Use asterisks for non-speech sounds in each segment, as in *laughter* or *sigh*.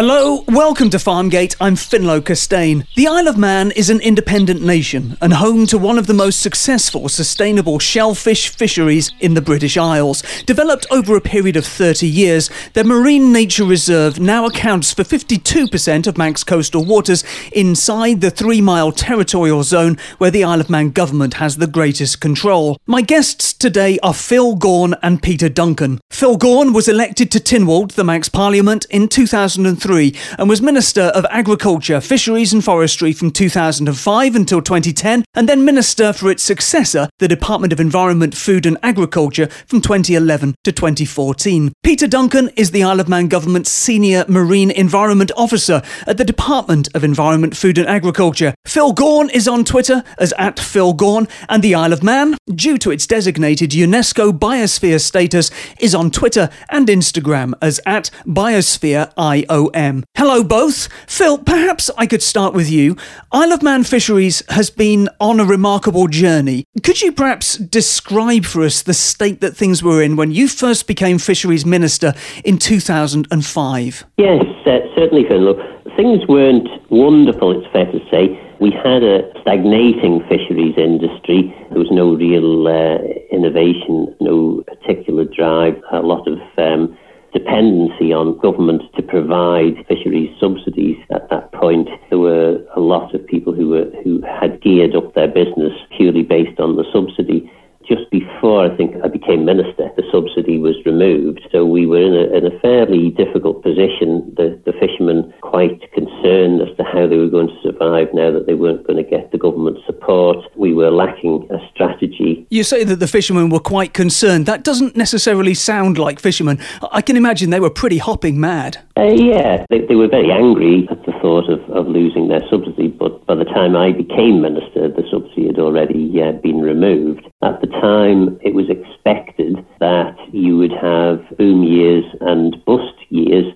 Hello, welcome to Farmgate. I'm ffinlo Costain. The Isle of Man is an independent nation and home to one of the most successful sustainable shellfish fisheries in the British Isles. Developed over a period of 30 years, the Marine Nature Reserve now accounts for 52% of Manx coastal waters inside the three mile territorial zone where the Isle of Man government has the greatest control. My guests today are Phil Gawne and Peter Duncan. Phil Gawne was elected to Tynwald, the Manx Parliament, in 2003 and was Minister of Agriculture, Fisheries and Forestry from 2005 until 2010, and then Minister for its successor, the Department of Environment, Food and Agriculture from 2011 to 2014. Peter Duncan is the Isle of Man Government's Senior Marine Environment Officer at the Department of Environment, Food and Agriculture. Phil Gawne is on Twitter as at Phil Gawne, and the Isle of Man, due to its designated UNESCO Biosphere status, is on Twitter and Instagram as at Biosphere IOM. Hello, both. Phil, perhaps I could start with you. Isle of Man Fisheries has been on a remarkable journey. Could you perhaps describe for us the state that things were in when you first became Fisheries Minister in 2005? Yes, uh, certainly, Phil. Things weren't wonderful, it's fair to say. We had a stagnating fisheries industry. There was no real uh, innovation, no particular drive, a lot of um, dependency on government to provide fisheries subsidies at that point. There were a lot of people who were who had geared up their business purely based on the subsidy just before I think I became minister, the subsidy was removed. So we were in a, in a fairly difficult position. The, the fishermen quite concerned as to how they were going to survive now that they weren't going to get the government support. We were lacking a strategy. You say that the fishermen were quite concerned. That doesn't necessarily sound like fishermen. I can imagine they were pretty hopping mad. Uh, yeah, they, they were very angry at the thought of, of losing their subsidy, but by the time I became minister, the subsidy had already uh, been removed. At the time, it was expected that you would have boom years and bust years,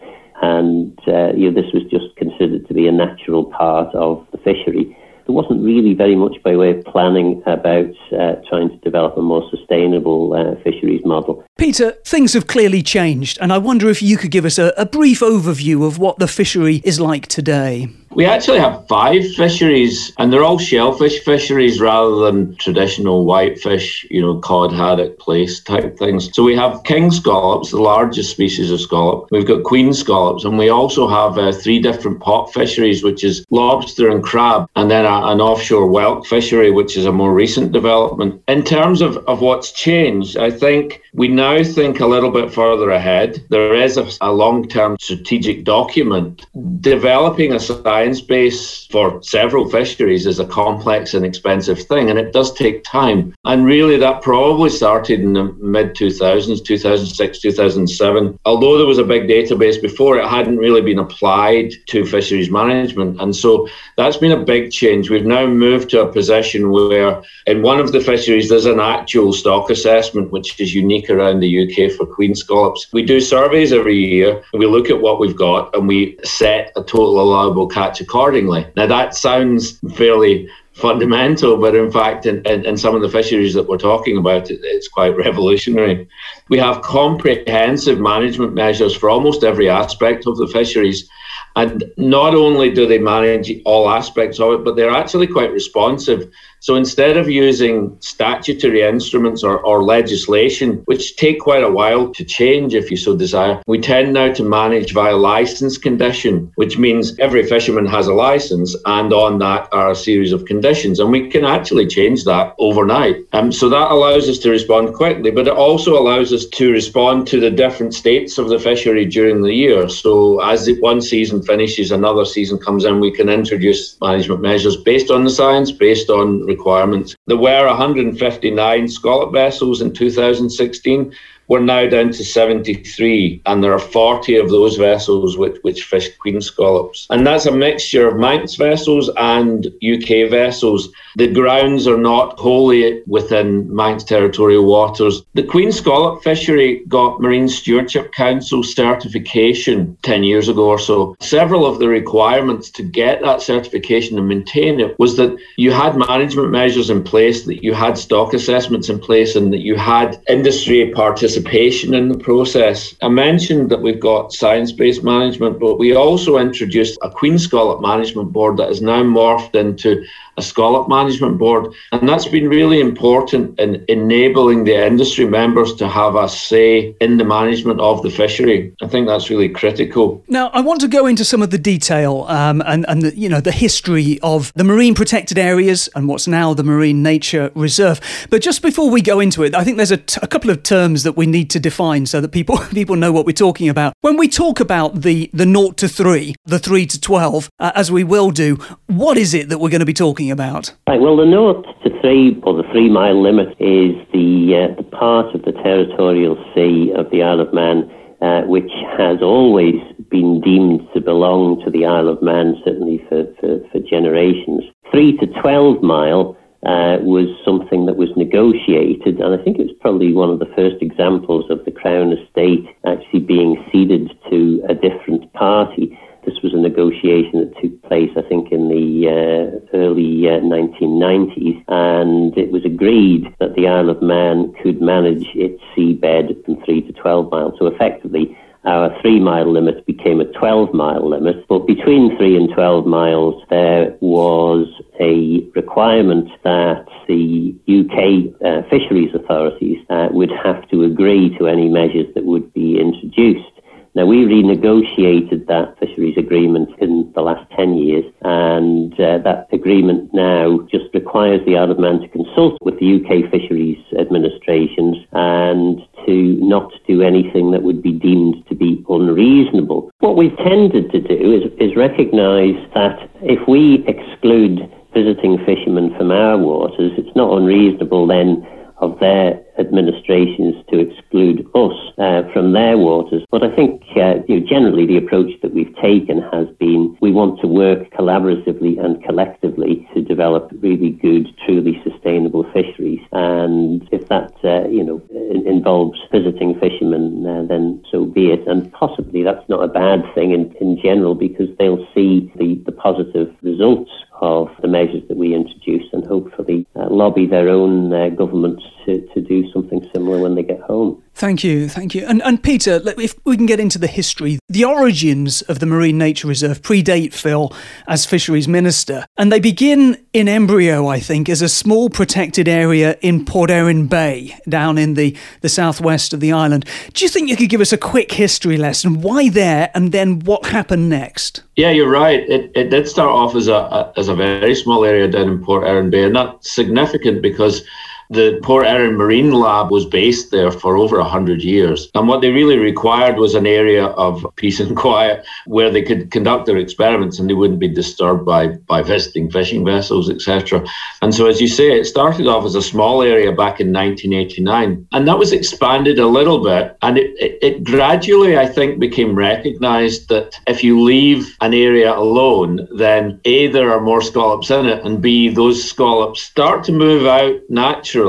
and uh, you know, this was just considered to be a natural part of the fishery. There wasn't really very much by way of planning about uh, trying to develop a more sustainable uh, fisheries model. Peter, things have clearly changed, and I wonder if you could give us a, a brief overview of what the fishery is like today. We actually have five fisheries, and they're all shellfish fisheries rather than traditional whitefish, you know, cod, haddock, plaice type things. So we have king scallops, the largest species of scallop. We've got queen scallops, and we also have uh, three different pot fisheries, which is lobster and crab, and then a, an offshore whelk fishery, which is a more recent development. In terms of, of what's changed, I think we now think a little bit further ahead. There is a, a long term strategic document developing a science base for several fisheries is a complex and expensive thing, and it does take time. And really, that probably started in the mid 2000s, 2006, 2007. Although there was a big database before, it hadn't really been applied to fisheries management. And so that's been a big change. We've now moved to a position where, in one of the fisheries, there's an actual stock assessment, which is unique around the UK for queen scallops. We do surveys every year, we look at what we've got, and we set a total allowable catch accordingly. Now, that sounds fairly fundamental, but in fact, in, in, in, some of the fisheries that we're talking about, it, it's quite *laughs* revolutionary. We have comprehensive management measures for almost every aspect of the fisheries. And not only do they manage all aspects of it, but they're actually quite responsive so instead of using statutory instruments or, or legislation, which take quite a while to change if you so desire, we tend now to manage via license condition, which means every fisherman has a license and on that are a series of conditions. And we can actually change that overnight. Um, so that allows us to respond quickly, but it also allows us to respond to the different states of the fishery during the year. So as one season finishes, another season comes in, we can introduce management measures based on the science, based on requirements. There were 159 scallop vessels in 2016. We're now down to 73, and there are 40 of those vessels which, which fish queen scallops. And that's a mixture of Manx vessels and UK vessels. The grounds are not wholly within Manx territorial waters. The queen scallop fishery got Marine Stewardship Council certification 10 years ago or so. Several of the requirements to get that certification and maintain it was that you had management measures in place, that you had stock assessments in place, and that you had industry participation participation in the process. I mentioned that we've got science based management, but we also introduced a Queen Scallop Management Board that is now morphed into a scallop management board. And that's been really important in enabling the industry members to have a say in the management of the fishery. I think that's really critical. Now, I want to go into some of the detail um, and, and the, you know, the history of the marine protected areas and what's now the Marine Nature Reserve. But just before we go into it, I think there's a, t- a couple of terms that we need to define so that people *laughs* people know what we're talking about. When we talk about the, the 0 to 3, the 3 to 12, uh, as we will do, what is it that we're going to be talking talking about? Right, well, the naught to three or the three mile limit is the, uh, the part of the territorial sea of the Isle of Man uh, which has always been deemed to belong to the Isle of Man, certainly for, for, for generations. Three to 12 mile uh, was something that was negotiated, and I think it was probably one of the first examples of the Crown estate actually being ceded to a different party. This was a negotiation that took place, I think, in the uh, early uh, 1990s, and it was agreed that the Isle of Man could manage its seabed from 3 to 12 miles. So effectively, our three mile limit became a 12 mile limit. But between 3 and 12 miles, there was a requirement that the UK uh, fisheries authorities uh, would have to agree to any measures that would be introduced. Now, we renegotiated that fisheries agreement in the last 10 years, and uh, that agreement now just requires the Isle of Man to consult with the UK fisheries administrations and to not do anything that would be deemed to be unreasonable. What we've tended to do is, is recognise that if we exclude visiting fishermen from our waters, it's not unreasonable then of their administrations to exclude us uh, from their waters. But I think uh, you know, generally the approach that we've taken has been we want to work collaboratively and collectively to develop really good, truly sustainable fisheries. And if that uh, you know involves visiting fishermen, uh, then so be it. And possibly that's not a bad thing in, in general because they'll see the, the positive results of the measures that we introduce and hopefully uh, lobby their own uh, governments to, to do something similar when they get home. Thank you, thank you. And, and Peter, if we can get into the history, the origins of the Marine Nature Reserve predate Phil as Fisheries Minister, and they begin in embryo, I think, as a small protected area in Port Erin Bay, down in the, the southwest of the island. Do you think you could give us a quick history lesson? Why there, and then what happened next? Yeah, you're right. It, it did start off as a, as a very small area down in Port Erin Bay, and that's significant because the Port Erin Marine Lab was based there for over 100 years. And what they really required was an area of *laughs* peace and quiet where they could conduct their experiments and they wouldn't be disturbed by, by visiting fishing vessels, etc. And so, as you say, it started off as a small area back in 1989. And that was expanded a little bit. And it, it, it gradually, I think, became recognized that if you leave an area alone, then A, there are more scallops in it, and B, those scallops start to move out naturally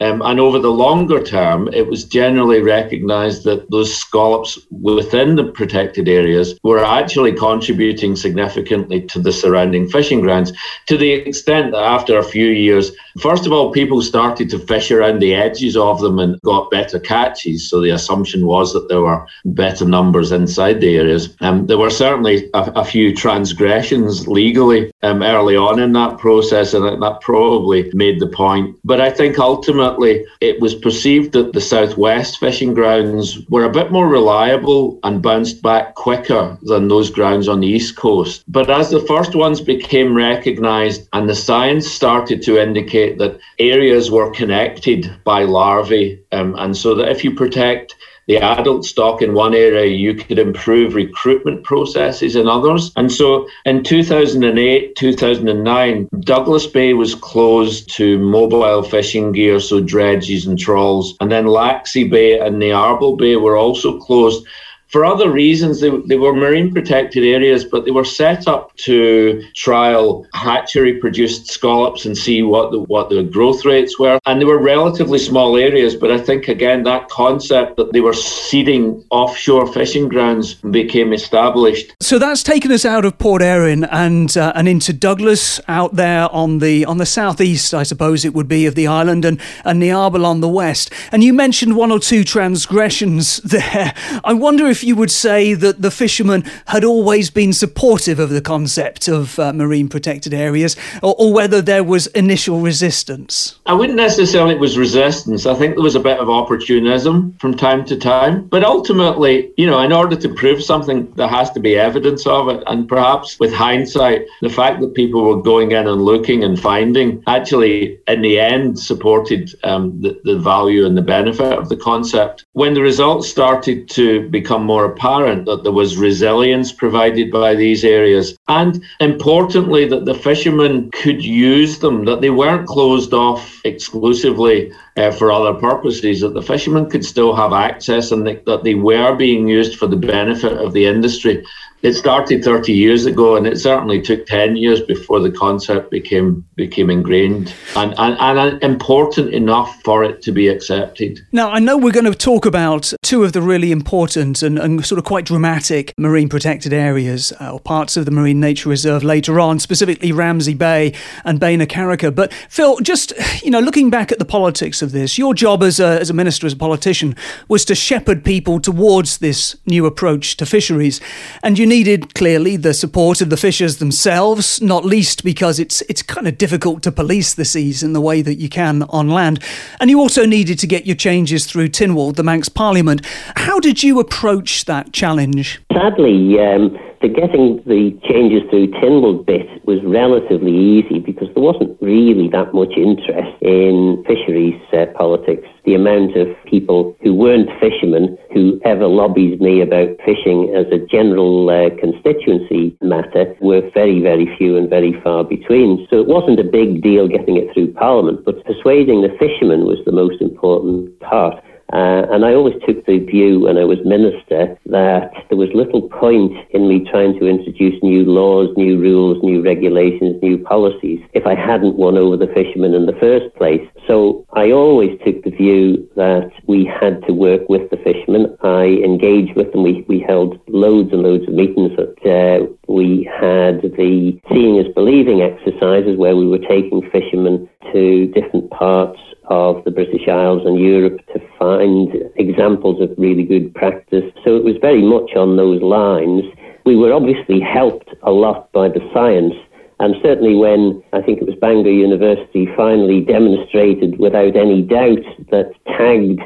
Um, and over the longer term, it was generally recognized that those scallops within the protected areas were actually contributing significantly to the surrounding fishing grounds to the extent that after a few years, first of all, people started to fish around the edges of them and got better catches. So the assumption was that there were better numbers inside the areas. Um, there were certainly a, a few transgressions legally um, early on in that process, and that probably made the point. But I think ultimately it was perceived that the southwest fishing grounds were a bit more reliable and bounced back quicker than those grounds on the east coast. But as the first ones became recognised and the science started to indicate that areas were connected by larvae, um, and so that if you protect the adult stock in one area, you could improve recruitment processes in others. And so in 2008, 2009, Douglas Bay was closed to mobile fishing gear, so dredges and trawls. And then Laxey Bay and the Niarbyl Bay were also closed for other reasons. They, they were marine protected areas, but they were set up to trial hatchery produced scallops and see what the, what the growth rates were. And they were relatively small areas, but I think again that concept that they were seeding offshore fishing grounds became established. So that's taken us out of Port Erin and uh, and into Douglas out there on the on the southeast, I suppose it would be of the island, and and Niarbyl on the west. And you mentioned one or two transgressions *laughs* there. I wonder if you would say that the fishermen had always been supportive of the concept of uh, marine protected areas, or, or whether there was initial resistance. I wouldn't necessarily it was resistance. I think there was a bit of opportunism from time to time, but ultimately, you know, in order to prove something, there has to be evidence of it, and perhaps with hindsight, the fact that people were going in and looking and finding actually, in the end, supported um, the, the value and the benefit of the concept. When the results started to become more apparent that there was resilience provided by these areas, and importantly, that the fishermen could use them, that they weren't closed off exclusively uh, for other purposes, that the fishermen could still have access and that they were being used for the benefit of the industry it started 30 years ago and it certainly took 10 years before the concept became became ingrained and, and, and important enough for it to be accepted. Now, I know we're going to talk about two of the really important and, and sort of quite dramatic marine protected areas uh, or parts of the Marine Nature Reserve later on, specifically Ramsey Bay and Bay ny Carrickey. But Phil, just, you know, looking back at the politics of this, your job as a, as a minister, as a politician, was to shepherd people towards this new approach to fisheries. And you needed clearly the support of the fishers themselves, not least because it's it's kind of difficult to police the seas in the way that you can on land. And you also needed to get your changes through Tynwald, the Manx Parliament. How did you approach that challenge? Sadly, um, the getting the changes through Tynwald bit was relatively easy because there wasn't really that much interest in fisheries uh, politics. The amount of people who weren't fishermen who ever lobbied me about fishing as a general uh, constituency matter were very, very few and very far between. So it wasn't a big deal getting it through Parliament, but persuading the fishermen was the most important part. Uh, and I always took the view when I was minister that there was little point in me trying to introduce new laws, new rules, new regulations, new policies if I hadn't won over the fishermen in the first place. So I always took the view that we had to work with the fishermen. I engaged with them. We, we held loads and loads of meetings. That, uh, we had the seeing is believing exercises where we were taking fishermen to different parts of the British Isles and Europe to find examples of really good practice. So it was very much on those lines. We were obviously helped a lot by the science. And certainly when I think it was Bangor University finally demonstrated without any doubt that tagged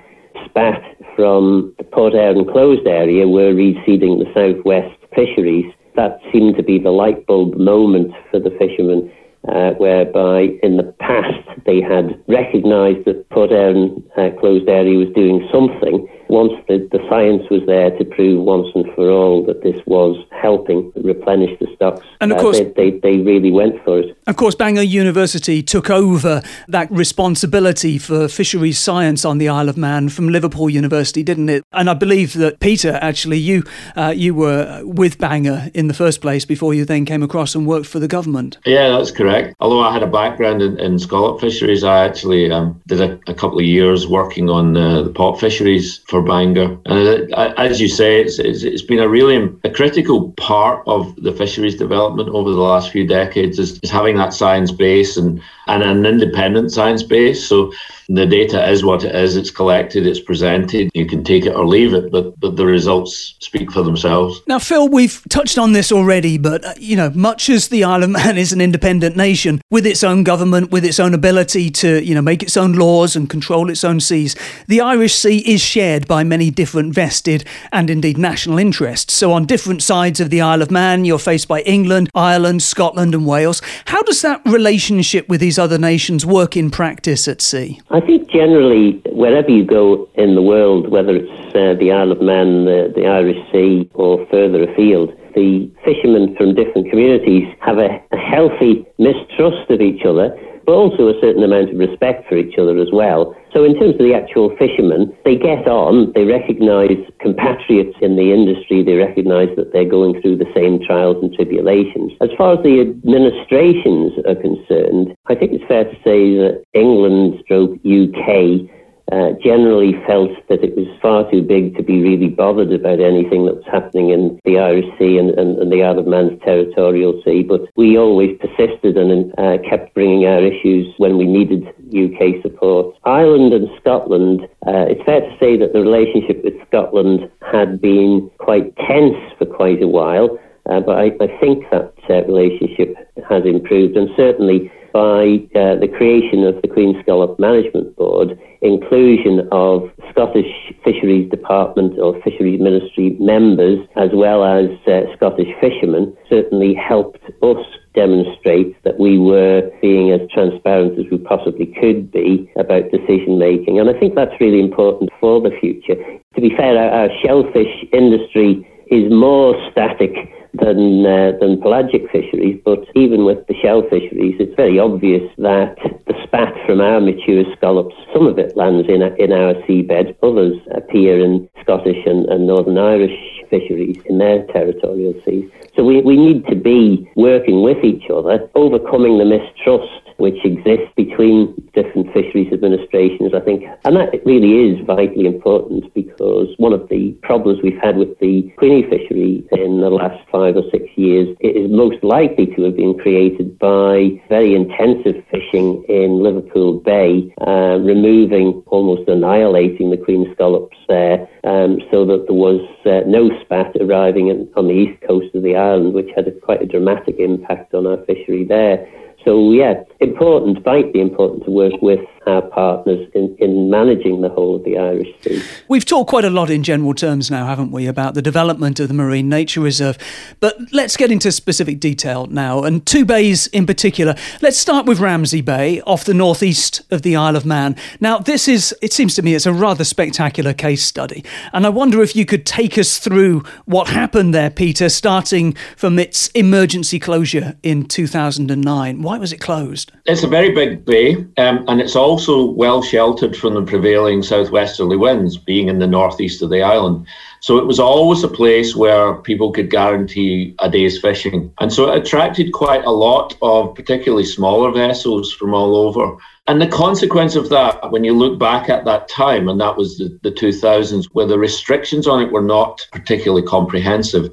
spat from the Port Erin closed area were reseeding the southwest fisheries, that seemed to be the light bulb moment for the fishermen uh, whereby in the past they had recognised that Port Erin uh, closed area was doing something once the, the science was there to prove once and for all that this was helping replenish the stocks, and of course, uh, they, they, they, really went for it. Of course, Bangor University took over that responsibility for fisheries science on the Isle of Man from Liverpool University, didn't it? And I believe that Peter, actually, you uh, you were with Bangor in the first place before you then came across and worked for the government. Yeah, that's correct. Although I had a background in, in scallop fisheries, I actually um, did a, a, couple of years working on uh, the pot fisheries for Bangor. And as you say, it's, it's, it's been a really a critical part of the fisheries development over the last few decades is, is having that science base and, and an independent science base. So the data is what it is. It's collected, it's presented. You can take it or leave it, but but the results speak for themselves. Now, Phil, we've touched on this already, but uh, you know, much as the Isle of Man is an independent nation with its own government, with its own ability to you know make its own laws and control its own seas, the Irish Sea is shared by many different vested and indeed national interests. So on different sides of the Isle of Man, you're faced by England, Ireland, Scotland, and Wales. How does that relationship with these other nations work in practice at sea? I think generally, wherever you go in the world, whether it's uh, the Isle of Man, the, the Irish Sea, or further afield, the fishermen from different communities have a, a healthy mistrust of each other but also a certain amount of respect for each other as well. So, in terms of the actual fishermen, they get on, they recognise compatriots in the industry, they recognise that they're going through the same trials and tribulations. As far as the administrations are concerned, I think it's fair to say that England stroke UK uh, generally felt that it was far too big to be really bothered about anything that was happening in the Irish Sea and, and, and the Isle of Man's territorial sea. But we always persisted and uh, kept bringing our issues when we needed UK support. Ireland and Scotland, uh, it's fair to say that the relationship with Scotland had been quite tense for quite a while. Uh, but I, I, think that uh, relationship has improved, and certainly by uh, the creation of the Queen Scallop Management Board, inclusion of Scottish Fisheries Department or Fisheries Ministry members, as well as uh, Scottish fishermen, certainly helped us demonstrate that we were being as transparent as we possibly could be about decision making. And I think that's really important for the future. To be fair, our, our shellfish industry is more static than uh, than pelagic fisheries. But even with the shell fisheries, it's very obvious that the spat from our mature scallops, some of it lands in in our seabed, others appear in Scottish and, and Northern Irish fisheries in their territorial seas. So we, we need to be working with each other, overcoming the mistrust which exists between different fisheries administrations, I think. And that really is vitally important because one of the problems we've had with the queenie fishery in the last five or six years it is most likely to have been created by very intensive fishing in Liverpool Bay, uh, removing, almost annihilating the queen scallops there, um, so that there was uh, no spat arriving in, on the east coast of the island, which had a, quite a dramatic impact on our fishery there. So, yeah, important, vitally important to work with our partners in, in managing the whole of the Irish Sea. We've talked quite a lot in general terms now, haven't we, about the development of the Marine Nature Reserve. But let's get into specific detail now, and two bays in particular. Let's start with Ramsey Bay, off the northeast of the Isle of Man. Now, this is, it seems to me, it's a rather spectacular case study. And I wonder if you could take us through what happened there, Peter, starting from its emergency closure in 2009. Why was it closed? It's a very big bay, um, and it's also well sheltered from the prevailing southwesterly winds, being in the northeast of the island. So it was always a place where people could guarantee a day's fishing. And so it attracted quite a lot of particularly smaller vessels from all over. And the consequence of that, when you look back at that time, and that was the, the 2000s, where the restrictions on it were not particularly comprehensive,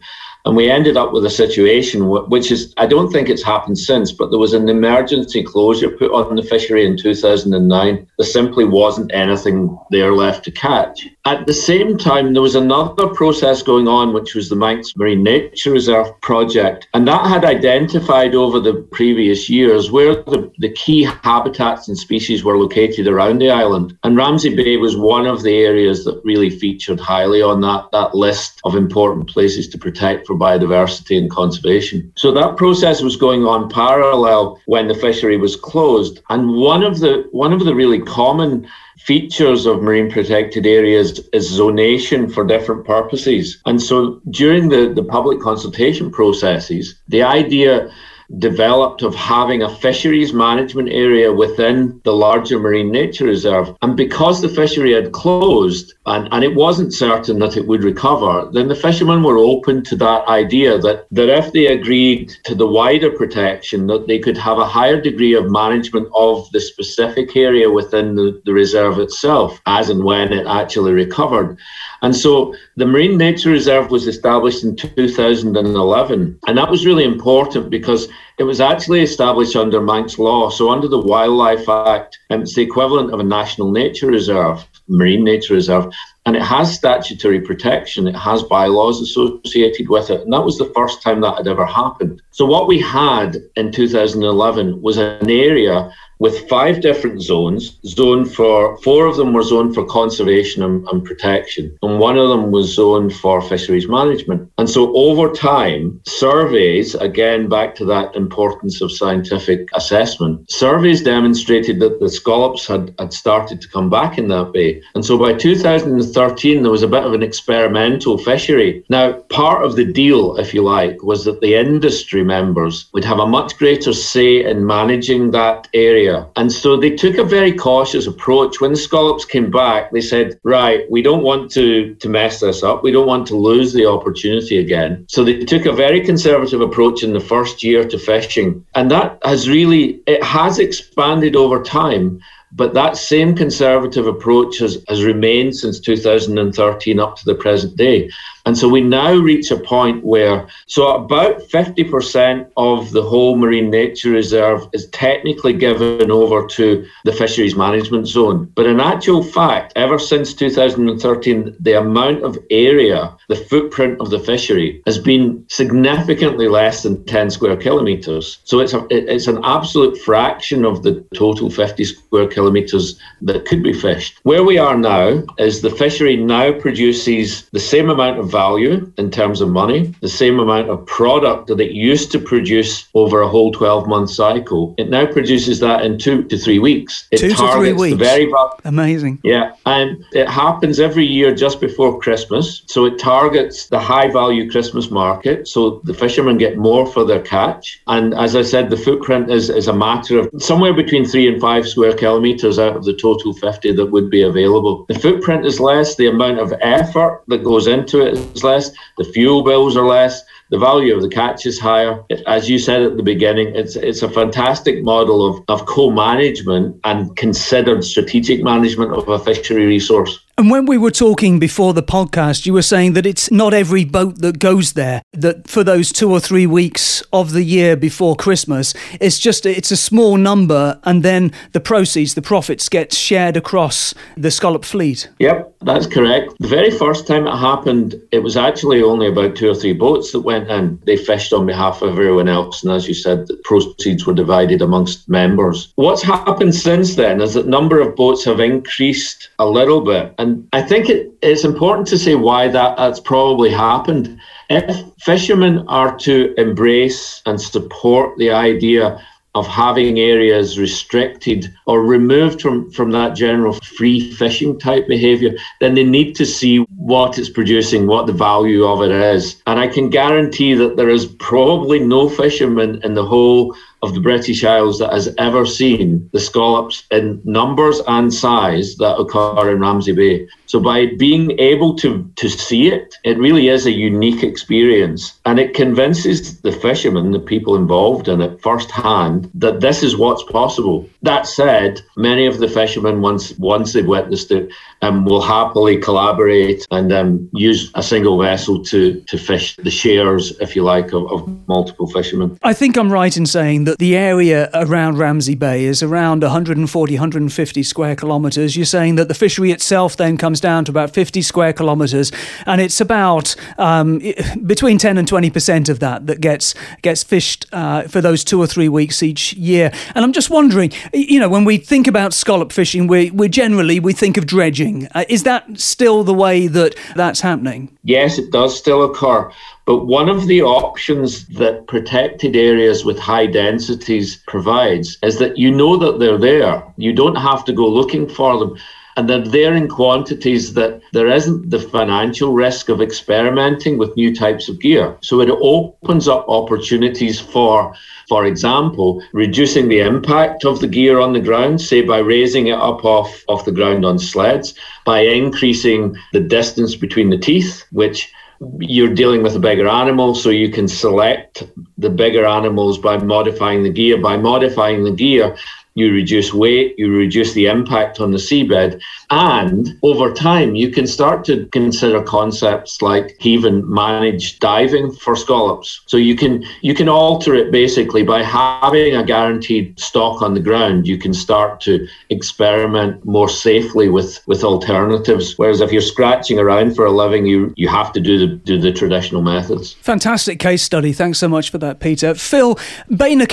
and we ended up with a situation which is, I don't think it's happened since, but there was an emergency closure put on the fishery in 2009. There simply wasn't anything there left to catch. At the same time, there was another process going on, which was the Manx Marine Nature Reserve project. And that had identified over the previous years where the, the key habitats and species were located around the island. And Ramsey Bay was one of the areas that really featured highly on that, that list of important places to protect for biodiversity and conservation. So that process was going on parallel when the fishery was closed. And one of the one of the really common features of marine protected areas is zonation for different purposes. And so during the, the public consultation processes, the idea developed of having a fisheries management area within the larger marine nature reserve. And because the fishery had closed and, and it wasn't certain that it would recover, then the fishermen were open to that idea that, that if they agreed to the wider protection, that they could have a higher degree of management of the specific area within the, the reserve itself, as and when it actually recovered. And so the Marine Nature Reserve was established in 2011. And that was really important because it was actually established under Manx law. So, under the Wildlife Act, it's the equivalent of a national nature reserve, marine nature reserve, and it has statutory protection. It has bylaws associated with it. And that was the first time that had ever happened. So, what we had in 2011 was an area with five different zones. Zone for four of them were zoned for conservation and, and, protection, and one of them was zoned for fisheries management. And so over time, surveys, again back to that importance of scientific assessment, surveys demonstrated that the scallops had, had started to come back in that bay. And so by 2013, there was a bit of an experimental fishery. Now, part of the deal, if you like, was that the industry members would have a much greater say in managing that area And so they took a very cautious approach. When the scallops came back, they said, right, we don't want to, to mess this up. We don't want to lose the opportunity again. So they took a very conservative approach in the first year to fishing. And that has really, it has expanded over time. But that same conservative approach has, has remained since 2013 up to the present day. And so we now reach a point where, so about 50% of the whole marine nature reserve is technically given over to the fisheries management zone. But in actual fact, ever since 2013, the amount of area, the footprint of the fishery has been significantly less than 10 square kilometres. So it's, a, it's an absolute fraction of the total 50 square kilometres that could be fished. Where we are now is the fishery now produces the same amount of value in terms of money, the same amount of product that it used to produce over a whole 12 month cycle. It now produces that in two to three weeks. It two to three weeks. very Amazing. Yeah. And it happens every year just before Christmas. So it targets the high value Christmas market. So the fishermen get more for their catch. And as I said, the footprint is, is a matter of somewhere between three and five square kilometres out of the total 50 that would be available. The footprint is less, the amount of effort that goes into it is less, the fuel bills are less, the value of the catch is higher. As you said at the beginning, it's it's a fantastic model of, of co-management and considered strategic management of a fishery resource. And when we were talking before the podcast, you were saying that it's not every boat that goes there, that for those two or three weeks of the year before Christmas, it's just it's a small number and then the proceeds, the profits get shared across the scallop fleet. Yep, that's correct. The very first time it happened, it was actually only about two or three boats that went in. They fished on behalf of everyone else, and as you said, the proceeds were divided amongst members. What's happened since then is that number of boats have increased a little bit and and I think it, it's important to say why that, that's probably happened. If fishermen are to embrace and support the idea of having areas restricted or removed from, from that general free fishing type behavior, then they need to see what it's producing, what the value of it is. And I can guarantee that there is probably no fisherman in the whole of the British Isles that has ever seen the scallops in numbers and size that occur in Ramsey Bay. So by being able to, to see it, it really is a unique experience. And it convinces the fishermen, the people involved in it firsthand, that this is what's possible. That said, many of the fishermen, once once they've witnessed it, um, will happily collaborate and um, use a single vessel to, to fish the shares, if you like, of, of multiple fishermen. I think I'm right in saying that the area around Ramsey Bay is around 140, 150 square kilometres. You're saying that the fishery itself then comes down to about 50 square kilometres, and it's about um, between 10 and 20 percent of that that gets gets fished uh, for those two or three weeks each year. And I'm just wondering, you know, when we think about scallop fishing, we we generally we think of dredging. Uh, is that still the way that that's happening? Yes, it does still occur. But one of the options that protected areas with high densities provides is that you know that they're there. You don't have to go looking for them. And they're there in quantities that there isn't the financial risk of experimenting with new types of gear. So it opens up opportunities for, for example, reducing the impact of the gear on the ground, say by raising it up off, off the ground on sleds, by increasing the distance between the teeth, which you're dealing with a bigger animal, so you can select the bigger animals by modifying the gear. By modifying the gear, you reduce weight, you reduce the impact on the seabed, and over time you can start to consider concepts like even managed diving for scallops. So you can you can alter it basically by having a guaranteed stock on the ground. You can start to experiment more safely with with alternatives. Whereas if you're scratching around for a living, you you have to do the do the traditional methods. Fantastic case study. Thanks so much for that, Peter. Phil, Bay ny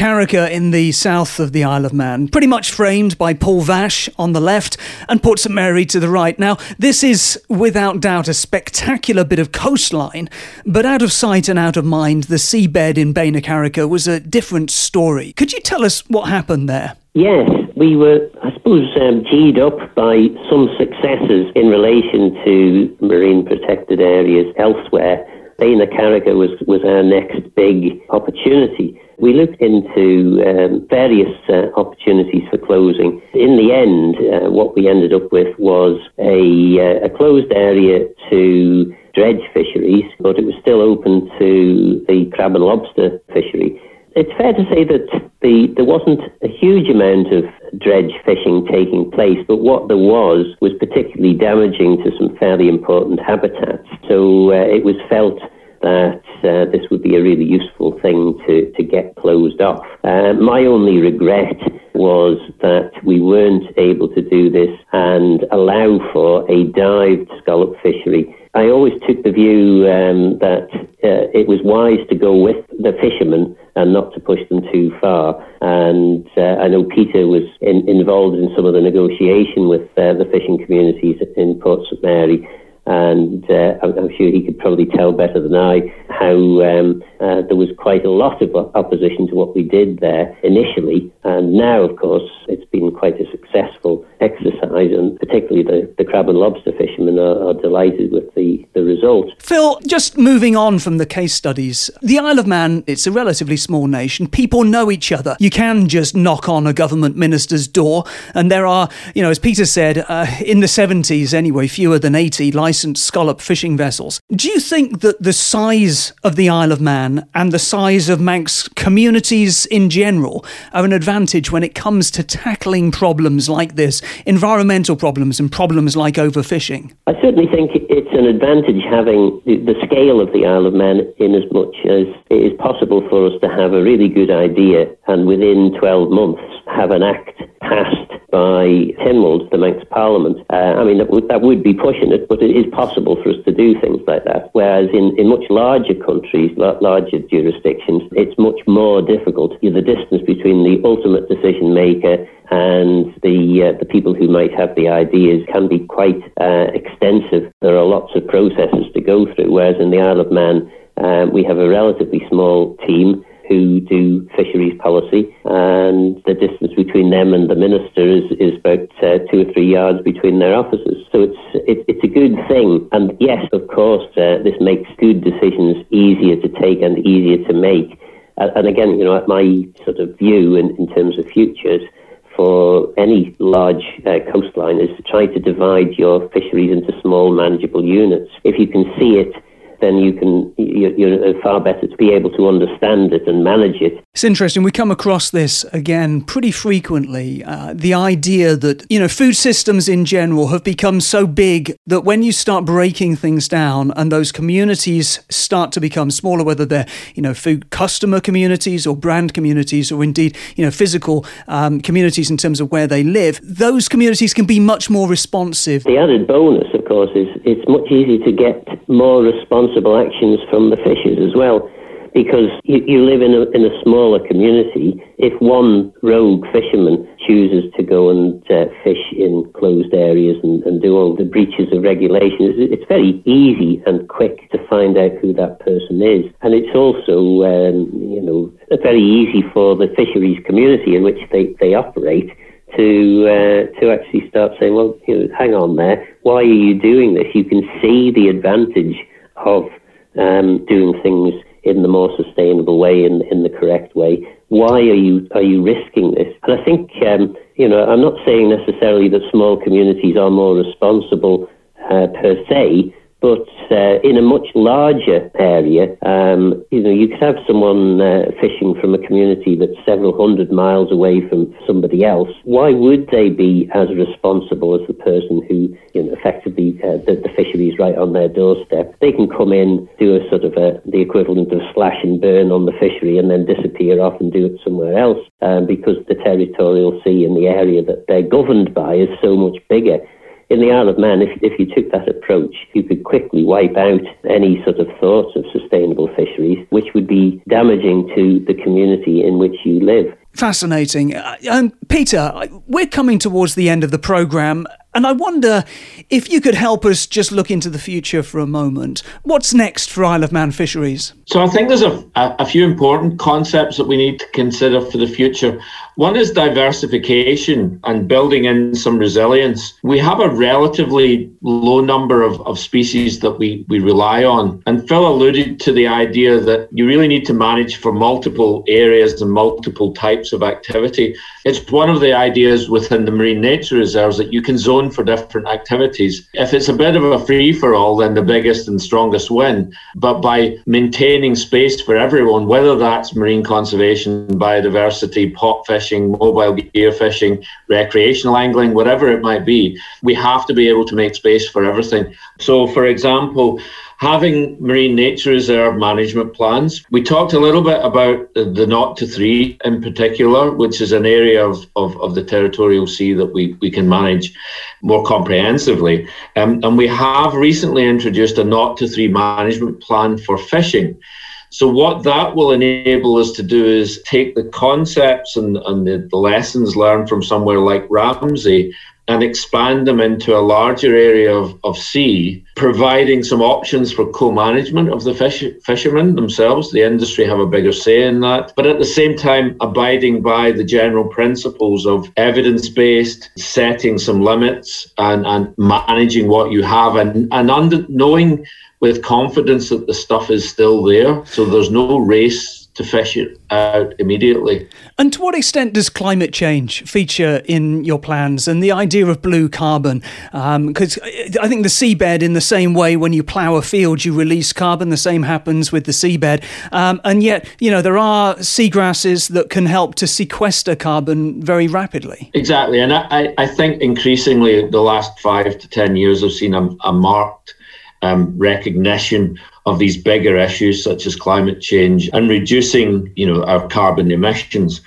in the south of the Isle of Man pretty much framed by Poyll Vaaish on the left and Port St Mary to the right. Now, this is without doubt a spectacular bit of coastline, but out of sight and out of mind, the seabed in Bay ny Carrickey was a different story. Could you tell us what happened there? Yes, we were, I suppose, um, G'd up by some successes in relation to marine protected areas elsewhere. Bay ny Carrickey was, was our next big opportunity. We looked into um, various uh, opportunities for closing. In the end, uh, what we ended up with was a, uh, a closed area to dredge fisheries, but it was still open to the crab and lobster fishery. It's fair to say that the, there wasn't a huge amount of dredge fishing taking place, but what there was was particularly damaging to some fairly important habitats. So uh, it was felt that uh, this would be a really useful thing to, to get closed off. Uh, my only regret was that we weren't able to do this and allow for a dived scallop fishery. I always took the view um, that uh, it was wise to go with the fishermen and not to push them too far. And uh, I know Peter was in, involved in some of the negotiation with uh, the fishing communities in Port St Mary and uh, I'm, I'm, sure he could probably tell better than I how um, uh, there was quite a lot of opposition to what we did there initially, and now, of course, it's been quite a successful exercise, and particularly the, the crab and lobster fishermen are, are delighted with the, the result. Phil, just moving on from the case studies, the Isle of Man, it's a relatively small nation. People know each other. You can just knock on a government minister's door, and there are, you know, as Peter said, uh, in the 70s anyway, fewer than 80 licensed licensed scallop fishing vessels. Do you think that the size of the Isle of Man and the size of Manx communities in general are an advantage when it comes to tackling problems like this, environmental problems and problems like overfishing? I certainly think it's an advantage having the scale of the Isle of Man in as much as it is possible for us to have a really good idea and within 12 months have an act passed by Tynwald, the Manx Parliament. Uh, I mean, that would, that would be pushing it, but it is possible for us to do things like that. Whereas in, in much larger countries, larger jurisdictions, it's much more difficult. The distance between the ultimate decision maker and the uh, the people who might have the ideas can be quite uh, extensive. There are lots of processes to go through. Whereas in the Isle of Man, uh, we have a relatively small team who do fisheries policy, and the distance between them and the minister is, is about uh, two or three yards between their offices. So it's it, it's a good thing. And yes, of course, uh, this makes good decisions easier to take and easier to make. Uh, and again, you know, my sort of view in, in terms of futures for any large uh, coastline is to try to divide your fisheries into small manageable units. If you can see it then you can you're far better to be able to understand it and manage it. It's interesting. We come across this again pretty frequently. Uh, the idea that you know food systems in general have become so big that when you start breaking things down and those communities start to become smaller, whether they're you know food customer communities or brand communities or indeed you know physical um, communities in terms of where they live, those communities can be much more responsive. The added bonus, of course, is it's much easier to get more responsible actions from the fishers as well. Because you, you live in a, in a smaller community, if one rogue fisherman chooses to go and uh, fish in closed areas and, and do all the breaches of regulations, it's very easy and quick to find out who that person is. And it's also, um, you know, very easy for the fisheries community in which they, they operate to uh, to actually start saying, well, you know, hang on there, why are you doing this? You can see the advantage of um, doing things in the more sustainable way, in in the correct way. Why are you are you risking this? And I think um, you know, I'm not saying necessarily that small communities are more responsible uh, per se, but uh, in a much larger area, um, you know, you could have someone uh, fishing from a community that's several hundred miles away from somebody else. Why would they be as responsible as the person who, you know, effectively uh, the, the fishery is right on their doorstep? They can come in, do a sort of a, the equivalent of slash and burn on the fishery, and then disappear off and do it somewhere else um, because the territorial sea in the area that they're governed by is so much bigger in the Isle of Man, if, if you took that approach, you could quickly wipe out any sort of thoughts of sustainable fisheries, which would be damaging to the community in which you live. Fascinating. Uh, um, Peter, we're coming towards the end of the programme. And I wonder if you could help us just look into the future for a moment. What's next for Isle of Man fisheries? So I think there's a, a, a few important concepts that we need to consider for the future. One is diversification and building in some resilience. We have a relatively low number of, of species that we, we rely on. And Phil alluded to the idea that you really need to manage for multiple areas and multiple types of activity. It's one of the ideas within the marine nature reserves that you can zone for different activities. If it's a bit of a free for all, then the biggest and strongest win. But by maintaining space for everyone, whether that's marine conservation, biodiversity, pot fishing, mobile gear fishing, recreational angling, whatever it might be, we have to be able to make space for everything. So, for example, having marine nature reserve management plans. We talked a little bit about the naught to three in particular, which is an area of, of, of the territorial sea that we, we can manage more comprehensively. Um, and we have recently introduced a naught to three management plan for fishing. So, what that will enable us to do is take the concepts and, and the, the lessons learned from somewhere like Ramsey and expand them into a larger area of, of sea, providing some options for co-management of the fish, fishermen themselves. The industry have a bigger say in that, but at the same time, abiding by the general principles of evidence-based, setting some limits and, and managing what you have and, and under, knowing with confidence that the stuff is still there. So there's no race to fish it out immediately. And to what extent does climate change feature in your plans and the idea of blue carbon? Because um, I think the seabed, in the same way, when you plough a field, you release carbon. The same happens with the seabed. Um, and yet, you know, there are seagrasses that can help to sequester carbon very rapidly. Exactly. And I, I think increasingly the last five to 10 years, I've seen a, a marked um, recognition of these bigger issues such as climate change and reducing, you know, our carbon emissions.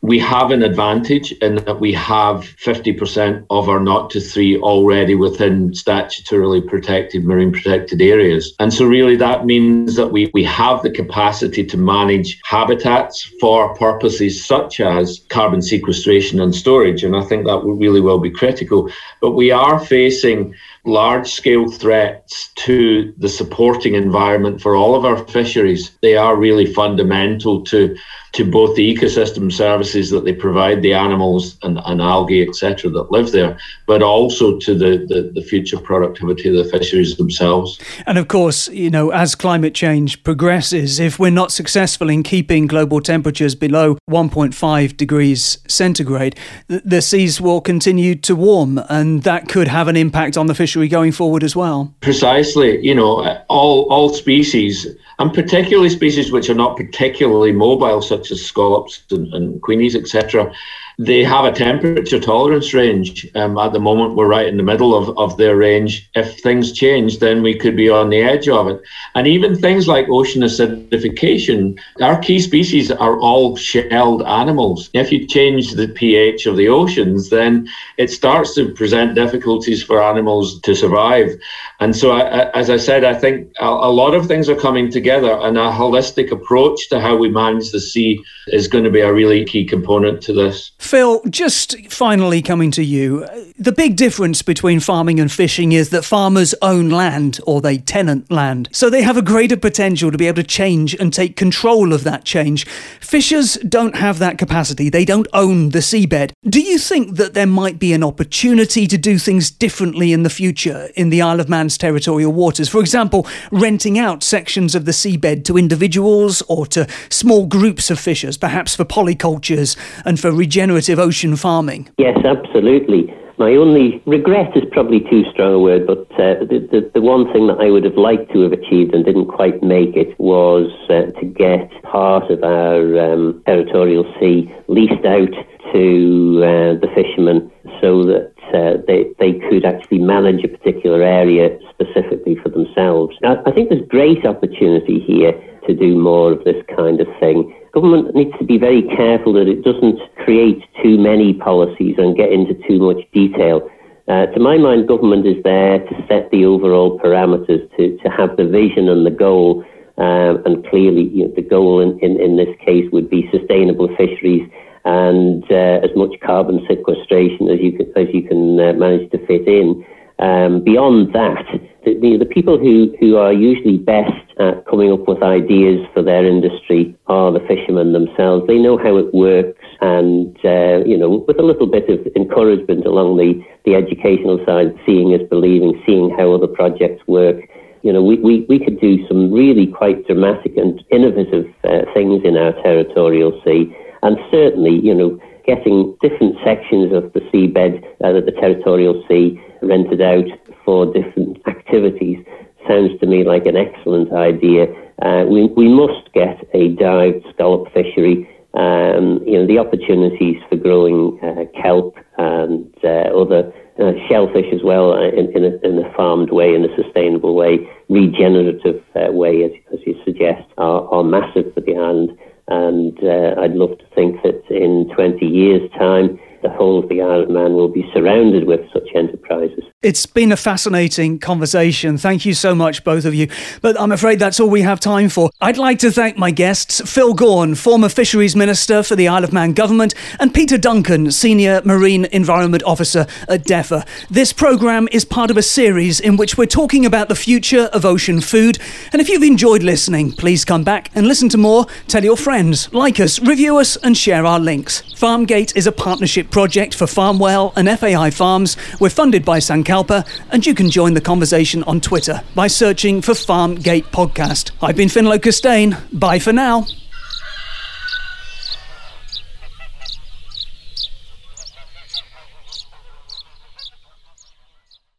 We have an advantage in that we have 50% of our naught to three already within statutorily protected marine protected areas. And so really that means that we, we have the capacity to manage habitats for purposes such as carbon sequestration and storage. And I think that really will be critical. But we are facing large scale threats to the supporting environment for all of our fisheries. They are really fundamental to to both the ecosystem services that they provide the animals and, and algae, etc., that live there, but also to the, the, the, future productivity of the fisheries themselves. And of course, you know, as climate change progresses, if we're not successful in keeping global temperatures below 1.5 degrees centigrade, the, seas will continue to warm, and that could have an impact on the fishery going forward as well. Precisely. You know, all, all species, and particularly species which are not particularly mobile, such as scallops and, and queenies, etc., they have a temperature tolerance range. Um, at the moment, we're right in the middle of, of their range. If things change, then we could be on the edge of it. And even things like ocean acidification, our key species are all shelled animals. If you change the pH of the oceans, then it starts to present difficulties for animals to survive. And so, I, as I said, I think a, a lot of things are coming together, and a holistic approach to how we manage the sea is going to be a really key component to this. Phil, just finally coming to you. Uh, the big difference between farming and fishing is that farmers own land or they tenant land. So they have a greater potential to be able to change and take control of that change. Fishers don't have that capacity. They don't own the seabed. Do you think that there might be an opportunity to do things differently in the future in the Isle of Man's territorial waters? For example, renting out sections of the seabed to individuals or to small groups of fishers, perhaps for polycultures and for regenerative regenerative ocean farming? Yes, absolutely. My only regret is probably too strong a word, but uh, the, the, the, one thing that I would have liked to have achieved and didn't quite make it was uh, to get part of our um, territorial sea leased out to uh, the fishermen so that uh, they, they could actually manage a particular area specifically for themselves. Now, I think there's great opportunity here to do more of this kind of thing government needs to be very careful that it doesn't create too many policies and get into too much detail. Uh, to my mind, government is there to set the overall parameters, to, to have the vision and the goal. Um, and clearly, you know, the goal in, in, in this case would be sustainable fisheries and uh, as much carbon sequestration as you can, as you can uh, manage to fit in. Um, beyond that, the, the, the, people who, who are usually best at coming up with ideas for their industry are the fishermen themselves. They know how it works, and uh, you know, with a little bit of encouragement along the, the educational side, seeing is believing, seeing how other projects work. You know, we, we, we could do some really quite dramatic and innovative uh, things in our territorial sea, and certainly, you know, getting different sections of the seabed, uh, the territorial sea, rented out for different activities sounds to me like an excellent idea. Uh, we, we must get a dived scallop fishery. Um, you know, the opportunities for growing uh, kelp and uh, other uh, shellfish as well uh, in, in, a, in, a, farmed way, in a sustainable way, regenerative uh, way, as, as, you suggest, are, are, massive for the island. And I'd love to think that in 20 years' time, the whole of the Isle of Man will be surrounded with such enterprises. It's been a fascinating conversation. Thank you so much, both of you. But I'm afraid that's all we have time for. I'd like to thank my guests Phil Gawne, former Fisheries Minister for the Isle of Man Government, and Peter Duncan, Senior Marine Environment Officer at DEFA. This programme is part of a series in which we're talking about the future of ocean food. And if you've enjoyed listening, please come back and listen to more. Tell your friends, like us, review us, and share our links. Farmgate is a partnership project for Farmwell and FAI Farms. We're funded by Sankalpa, and you can join the conversation on Twitter by searching for Farmgate Podcast. I've been ffinlo Costain. Bye for now.